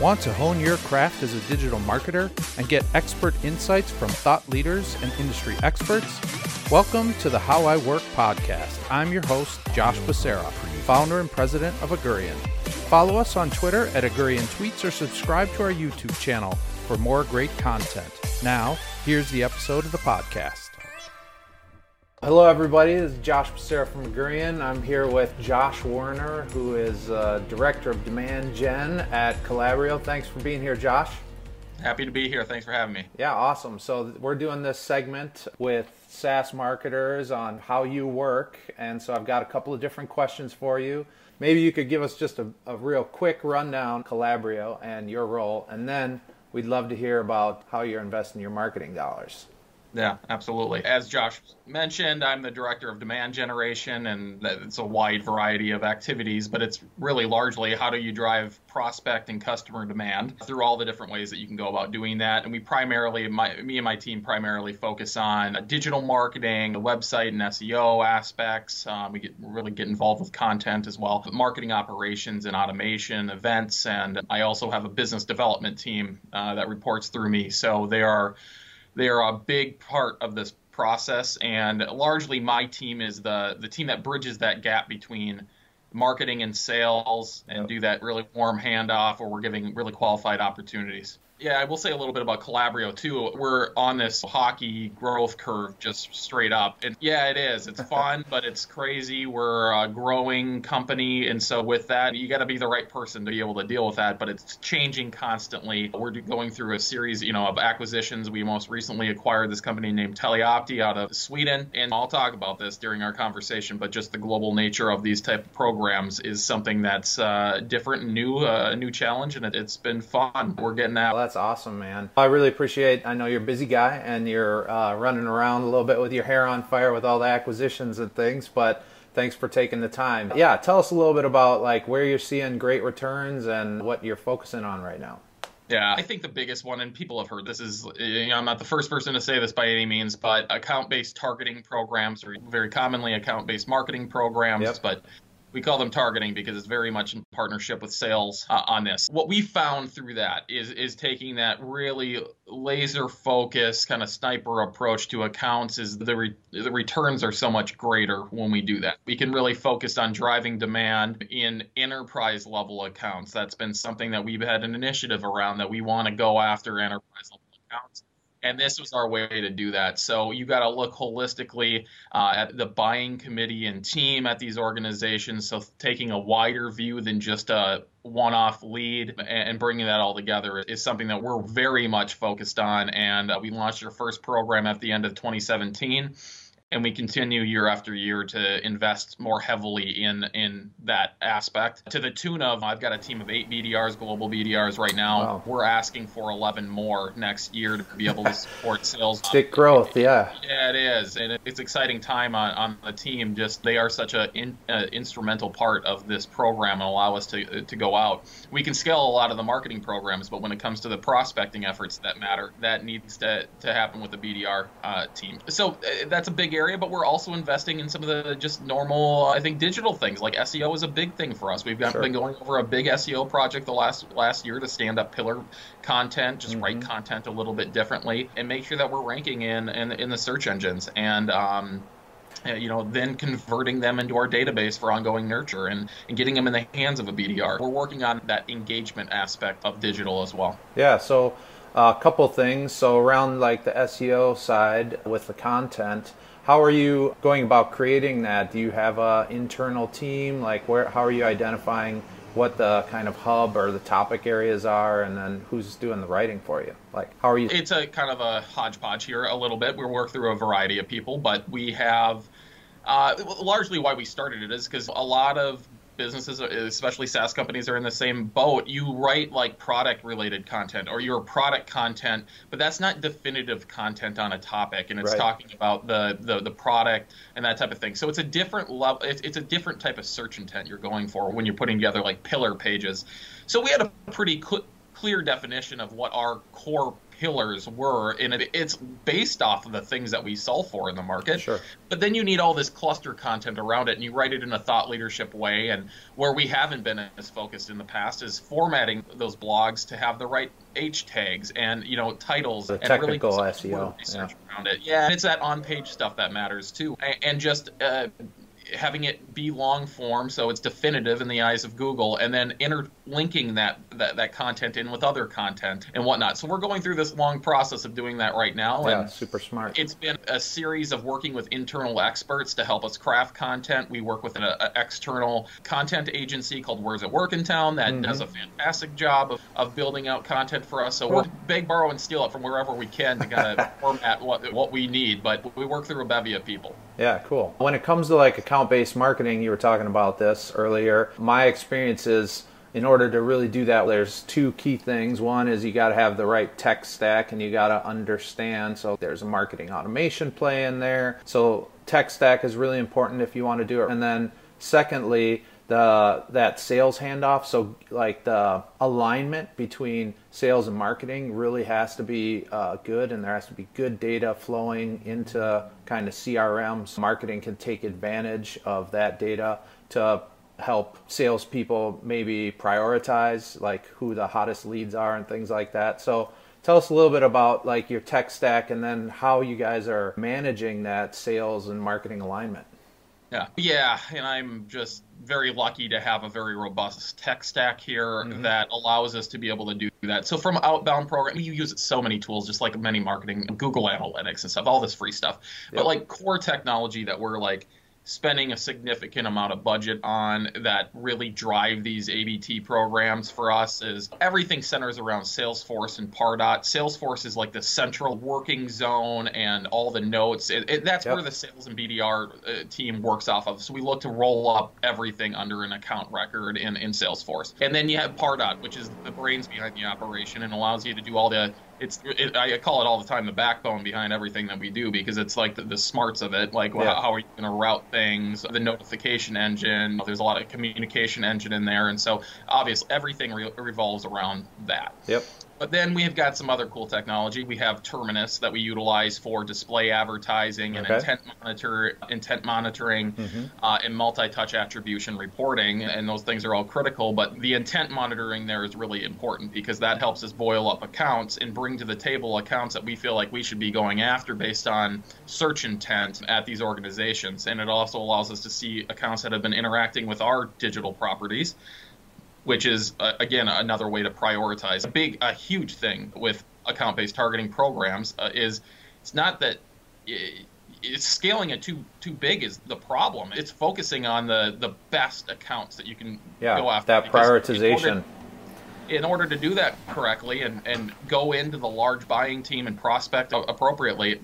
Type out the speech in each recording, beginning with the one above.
Want to hone your craft as a digital marketer and get expert insights from thought leaders and industry experts? Welcome to the How I Work podcast. I'm your host, Josh Becerra, founder and president of Augurian. Follow us on Twitter at Augurian Tweets or subscribe to our YouTube channel for more great content. Now, here's the episode of the podcast. Hello, everybody. This is Josh Becerra from Augurian. I'm here with Josh Werner, who is uh, Director of Demand Gen at Calabrio. Thanks for being here, Josh. Happy to be here. Thanks for having me. Yeah, awesome. So, we're doing this segment with SaaS marketers on how you work. And so, I've got a couple of different questions for you. Maybe you could give us just a, a real quick rundown, Calabrio, and your role. And then we'd love to hear about how you're investing your marketing dollars. Yeah, absolutely. As Josh mentioned, I'm the director of demand generation, and it's a wide variety of activities, but it's really largely how do you drive prospect and customer demand through all the different ways that you can go about doing that. And we primarily, my, me and my team primarily focus on digital marketing, the website and SEO aspects. Um, we get really get involved with content as well, marketing operations and automation, events, and I also have a business development team uh, that reports through me. So they are they are a big part of this process, and largely my team is the the team that bridges that gap between marketing and sales and yep. do that really warm handoff where we're giving really qualified opportunities. Yeah, I will say a little bit about Calabrio too. We're on this hockey growth curve just straight up. And yeah, it is. It's fun, but it's crazy. We're a growing company. And so with that, you got to be the right person to be able to deal with that. But it's changing constantly. We're going through a series, you know, of acquisitions. We most recently acquired this company named Teleopti out of Sweden. And I'll talk about this during our conversation, but just the global nature of these type of programs is something that's uh, different and new, uh, a new challenge. And it, has been fun. We're getting that that's awesome, man. I really appreciate. I know you're a busy guy and you're uh, running around a little bit with your hair on fire with all the acquisitions and things, but thanks for taking the time. Yeah, tell us a little bit about like where you're seeing great returns and what you're focusing on right now. Yeah, I think the biggest one, and people have heard this, is you know, I'm not the first person to say this by any means, but account based targeting programs are very commonly account based marketing programs, yep. but we call them targeting because it's very much in partnership with sales uh, on this. What we found through that is is taking that really laser focus kind of sniper approach to accounts is the re- the returns are so much greater when we do that. We can really focus on driving demand in enterprise level accounts. That's been something that we've had an initiative around that we want to go after enterprise level accounts and this was our way to do that. So you got to look holistically uh, at the buying committee and team at these organizations. So taking a wider view than just a one-off lead and bringing that all together is something that we're very much focused on. And uh, we launched our first program at the end of 2017 and we continue year after year to invest more heavily in in that aspect to the tune of I've got a team of eight BDRs, global BDRs right now. Wow. We're asking for 11 more next year to be able to support sales. Stick growth, yeah. Yeah, it is, and it's exciting time on, on the team. Just they are such a in, uh, instrumental part of this program and allow us to to go out. We can scale a lot of the marketing programs, but when it comes to the prospecting efforts that matter, that needs to to happen with the BDR uh, team. So uh, that's a big area, but we're also investing in some of the just normal, I think, digital things. Like SEO is a big thing for us. We've got, sure. been going over a big SEO project the last last year to stand up pillar content, just mm-hmm. write content a little bit differently, and make sure that we're ranking in in, in the search engines. And um, you know, then converting them into our database for ongoing nurture and, and getting them in the hands of a BDR. We're working on that engagement aspect of digital as well. Yeah, so a couple things. So around like the SEO side with the content, how are you going about creating that? Do you have a internal team? Like where how are you identifying what the kind of hub or the topic areas are and then who's doing the writing for you? Like how are you It's a kind of a hodgepodge here a little bit. We work through a variety of people, but we have uh, largely why we started it is because a lot of businesses, especially SaaS companies, are in the same boat. You write like product related content or your product content, but that's not definitive content on a topic, and it's right. talking about the, the the product and that type of thing. So it's a different level. It's, it's a different type of search intent you're going for when you're putting together like pillar pages. So we had a pretty cl- clear definition of what our core pillars were, and it, it's based off of the things that we sell for in the market. Sure. But then you need all this cluster content around it, and you write it in a thought leadership way. And where we haven't been as focused in the past is formatting those blogs to have the right H tags and you know titles the and technical really SEO. research yeah. around it. Yeah, and it's that on-page stuff that matters too, and just. Uh, having it be long form so it's definitive in the eyes of Google, and then interlinking that, that that content in with other content and whatnot. So we're going through this long process of doing that right now. Yeah, and super smart. It's been a series of working with internal experts to help us craft content. We work with an a, external content agency called Where's It Work in Town that mm-hmm. does a fantastic job of, of building out content for us. So cool. we're beg, borrow, and steal it from wherever we can to kind of format what what we need. But we work through a bevy of people. Yeah, cool. When it comes to like account based marketing, you were talking about this earlier. My experience is in order to really do that, there's two key things. One is you got to have the right tech stack and you got to understand. So there's a marketing automation play in there. So tech stack is really important if you want to do it. And then secondly, the that sales handoff. So like the alignment between sales and marketing really has to be uh, good and there has to be good data flowing into kind of crms marketing can take advantage of that data to help salespeople maybe prioritize like who the hottest leads are and things like that. So tell us a little bit about like your tech stack and then how you guys are managing that sales and marketing alignment yeah. Yeah, and I'm just very lucky to have a very robust tech stack here mm-hmm. that allows us to be able to do that. So from outbound program, you use so many tools, just like many marketing, Google Analytics and stuff, all this free stuff. Yep. But like core technology that we're like spending a significant amount of budget on that really drive these ABT programs for us is everything centers around Salesforce and Pardot. Salesforce is like the central working zone and all the notes. It, it, that's yep. where the sales and BDR uh, team works off of. So we look to roll up everything under an account record in, in Salesforce. And then you have Pardot, which is the brains behind the operation and allows you to do all the it's it, I call it all the time the backbone behind everything that we do because it's like the, the smarts of it, like yeah. how are you going to route things, the notification engine. There's a lot of communication engine in there, and so obviously everything re- revolves around that. Yep. But then we have got some other cool technology. We have Terminus that we utilize for display advertising and okay. intent monitor, intent monitoring, mm-hmm. uh, and multi-touch attribution reporting, and those things are all critical. But the intent monitoring there is really important because that helps us boil up accounts and bring to the table accounts that we feel like we should be going after based on search intent at these organizations. And it also allows us to see accounts that have been interacting with our digital properties which is uh, again another way to prioritize. A big, a huge thing with account-based targeting programs uh, is it's not that it's scaling it too too big is the problem. It's focusing on the the best accounts that you can yeah, go after. That prioritization. In order, in order to do that correctly and, and go into the large buying team and prospect appropriately, it,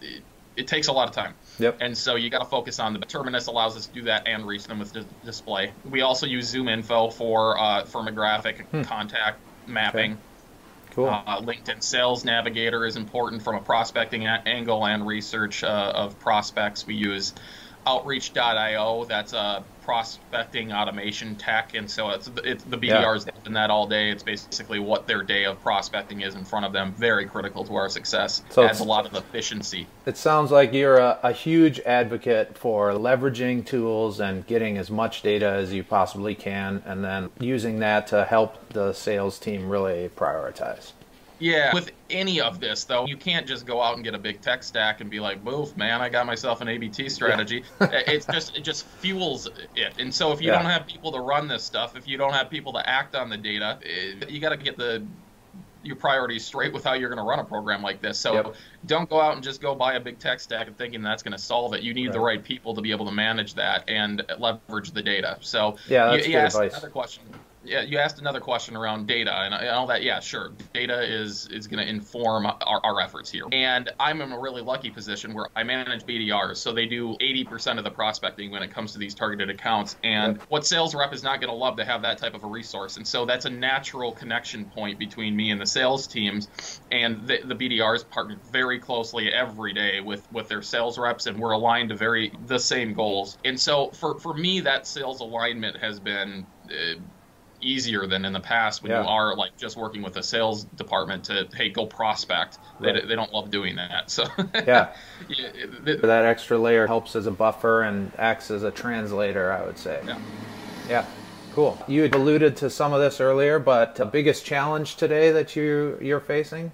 it, it takes a lot of time. Yep. And so you got to focus on the Terminus allows us to do that and reach them with display. We also use ZoomInfo for uh, firmographic hmm. contact mapping. Okay. Cool. Uh, LinkedIn Sales Navigator is important from a prospecting angle and research uh, of prospects. We use Outreach.io. That's a prospecting automation tech, and so it's, it's the BDRs. In that all day. It's basically what their day of prospecting is in front of them. Very critical to our success. So adds a lot of efficiency. It sounds like you're a, a huge advocate for leveraging tools and getting as much data as you possibly can, and then using that to help the sales team really prioritize. Yeah, with any of this though, you can't just go out and get a big tech stack and be like, "Boof, man, I got myself an ABT strategy." Yeah. Uh, it's just it just fuels it. And so if you yeah. don't have people to run this stuff, if you don't have people to act on the data, it, you got to get the your priorities straight with how you're going to run a program like this. So yep. don't go out and just go buy a big tech stack and thinking that's going to solve it. You need right. the right people to be able to manage that and leverage the data. So yeah, that's you, you good advice. Another question yeah, you asked another question around data and all that. Yeah, sure. Data is is going to inform our, our efforts here. And I'm in a really lucky position where I manage BDRs, so they do 80% of the prospecting when it comes to these targeted accounts. And yep. what sales rep is not going to love to have that type of a resource. And so that's a natural connection point between me and the sales teams. And the, the BDRs partner very closely every day with with their sales reps, and we're aligned to very the same goals. And so for for me, that sales alignment has been. Uh, easier than in the past when Yeah. you are like just working with a sales department to hey go prospect. They, Right. they don't love doing that. So Yeah. yeah, it- that extra layer helps as a buffer and acts as a translator, I would say. Yeah. Yeah. Cool. You had alluded to some of this earlier, but the biggest challenge today that you you're facing?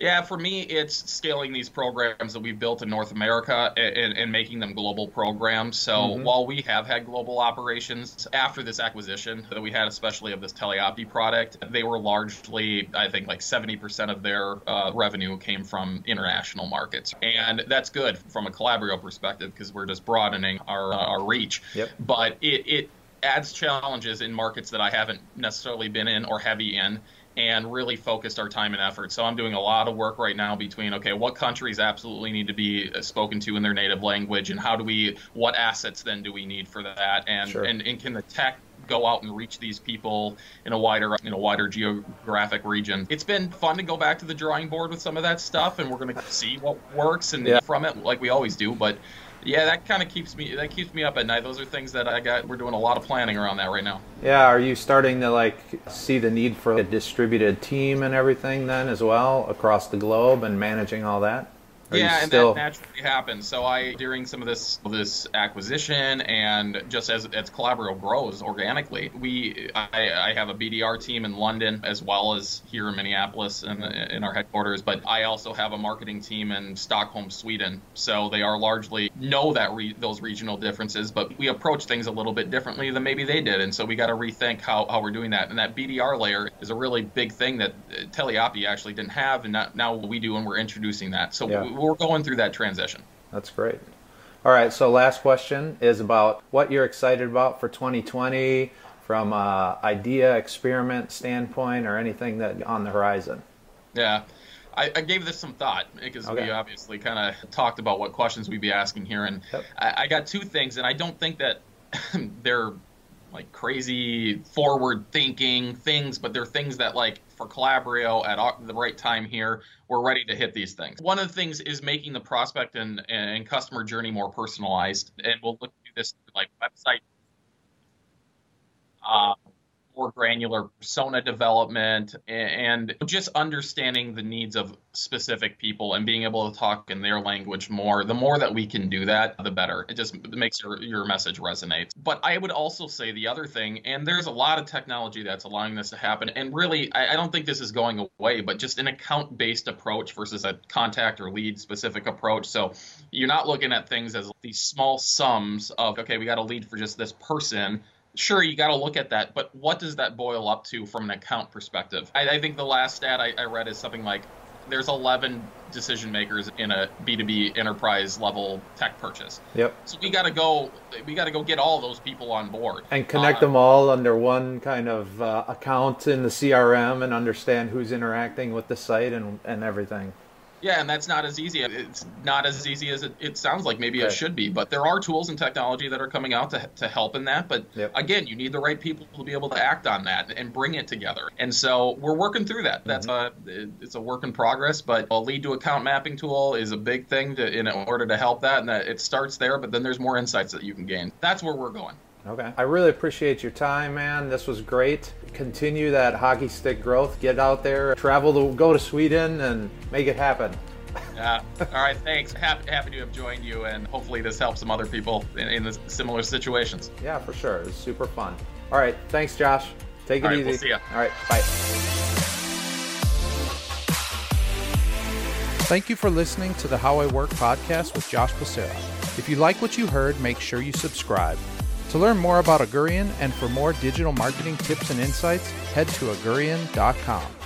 Yeah, for me, it's scaling these programs that we've built in North America and, and making them global programs. So Mhm. while we have had global operations after this acquisition that we had, especially of this Teleopti product, they were largely, I think, like 70% of their uh, revenue came from international markets. And that's good from a Calabrio perspective because we're just broadening our, uh, our reach. Yep. But it, it adds challenges in markets that I haven't necessarily been in or heavy in and really focused our time and effort. So I'm doing a lot of work right now between okay, what countries absolutely need to be uh, spoken to in their native language, and how do we, what assets then do we need for that, and Sure. and, and can the tech go out and reach these people in a wider in a wider geographic region. It's been fun to go back to the drawing board with some of that stuff, and we're going to see what works and Yeah. from it like we always do. But yeah, that kind of keeps me that keeps me up at night. Those are things that I got. We're doing a lot of planning around that right now. Yeah, are you starting to like see the need for a distributed team and everything then as well across the globe and managing all that? Are yeah, and still that naturally happens. So I, during some of this this acquisition, and just as as Calabrio grows organically, we I, I have a BDR team in London as well as here in Minneapolis in, in our headquarters. But I also have a marketing team in Stockholm, Sweden. So they are largely know that re, those regional differences, but we approach things a little bit differently than maybe they did, and so we got to rethink how, how we're doing that. And that BDR layer is a really big thing that Teleopti actually didn't have, and not, now we do, and we're introducing that. So Yeah. we- we're going through that transition. That's great. All right, so last question is about what you're excited about for 2020 from a idea experiment standpoint or anything that on the horizon. Yeah. I, I gave this some thought because Okay. we obviously kind of talked about what questions we'd be asking here, and Yep. I, I got two things, and I don't think that they're like crazy forward thinking things, but they're things that like for Calabrio at the right time here, we're ready to hit these things. One of the things is making the prospect and, and customer journey more personalized, and we'll look to this like website. Uh, more granular persona development and just understanding the needs of specific people and being able to talk in their language more. The more that we can do that, the better. It just makes your, your message resonate. But I would also say the other thing, and there's a lot of technology that's allowing this to happen. And really, I, I don't think this is going away, but just an account based approach versus a contact or lead specific approach. So you're not looking at things as these small sums of, okay, we got a lead for just this person sure you got to look at that but what does that boil up to from an account perspective i, I think the last stat I, I read is something like there's 11 decision makers in a b2b enterprise level tech purchase Yep. so we got to go we got to go get all those people on board And connect Uh, them all under one kind of uh, account in the CRM and understand who's interacting with the site and, and everything. Yeah, and that's not as easy. It's not as easy as it, it sounds like maybe Right. it should be. But there are tools and technology that are coming out to, to help in that. But Yep. again, you need the right people to be able to act on that and bring it together. And so we're working through that. That's Mm-hmm. a it's a work in progress. But a lead to account mapping tool is a big thing to, in order to help that. And that it starts there, but then there's more insights that you can gain. That's where we're going. Okay. I really appreciate your time, man. This was great. Continue that hockey stick growth. Get out there, travel to go to Sweden, and make it happen. Yeah. All right. Thanks. Happy, happy to have joined you, and hopefully this helps some other people in, in the similar situations. Yeah, for sure. It was super fun. All right. Thanks, Josh. Take it All right, easy. we'll see ya. All right. Bye. Thank you for listening to the How I Work podcast with Josh Becerra. If you like what you heard, make sure you subscribe. To learn more about Augurian and for more digital marketing tips and insights, head to augurian.com.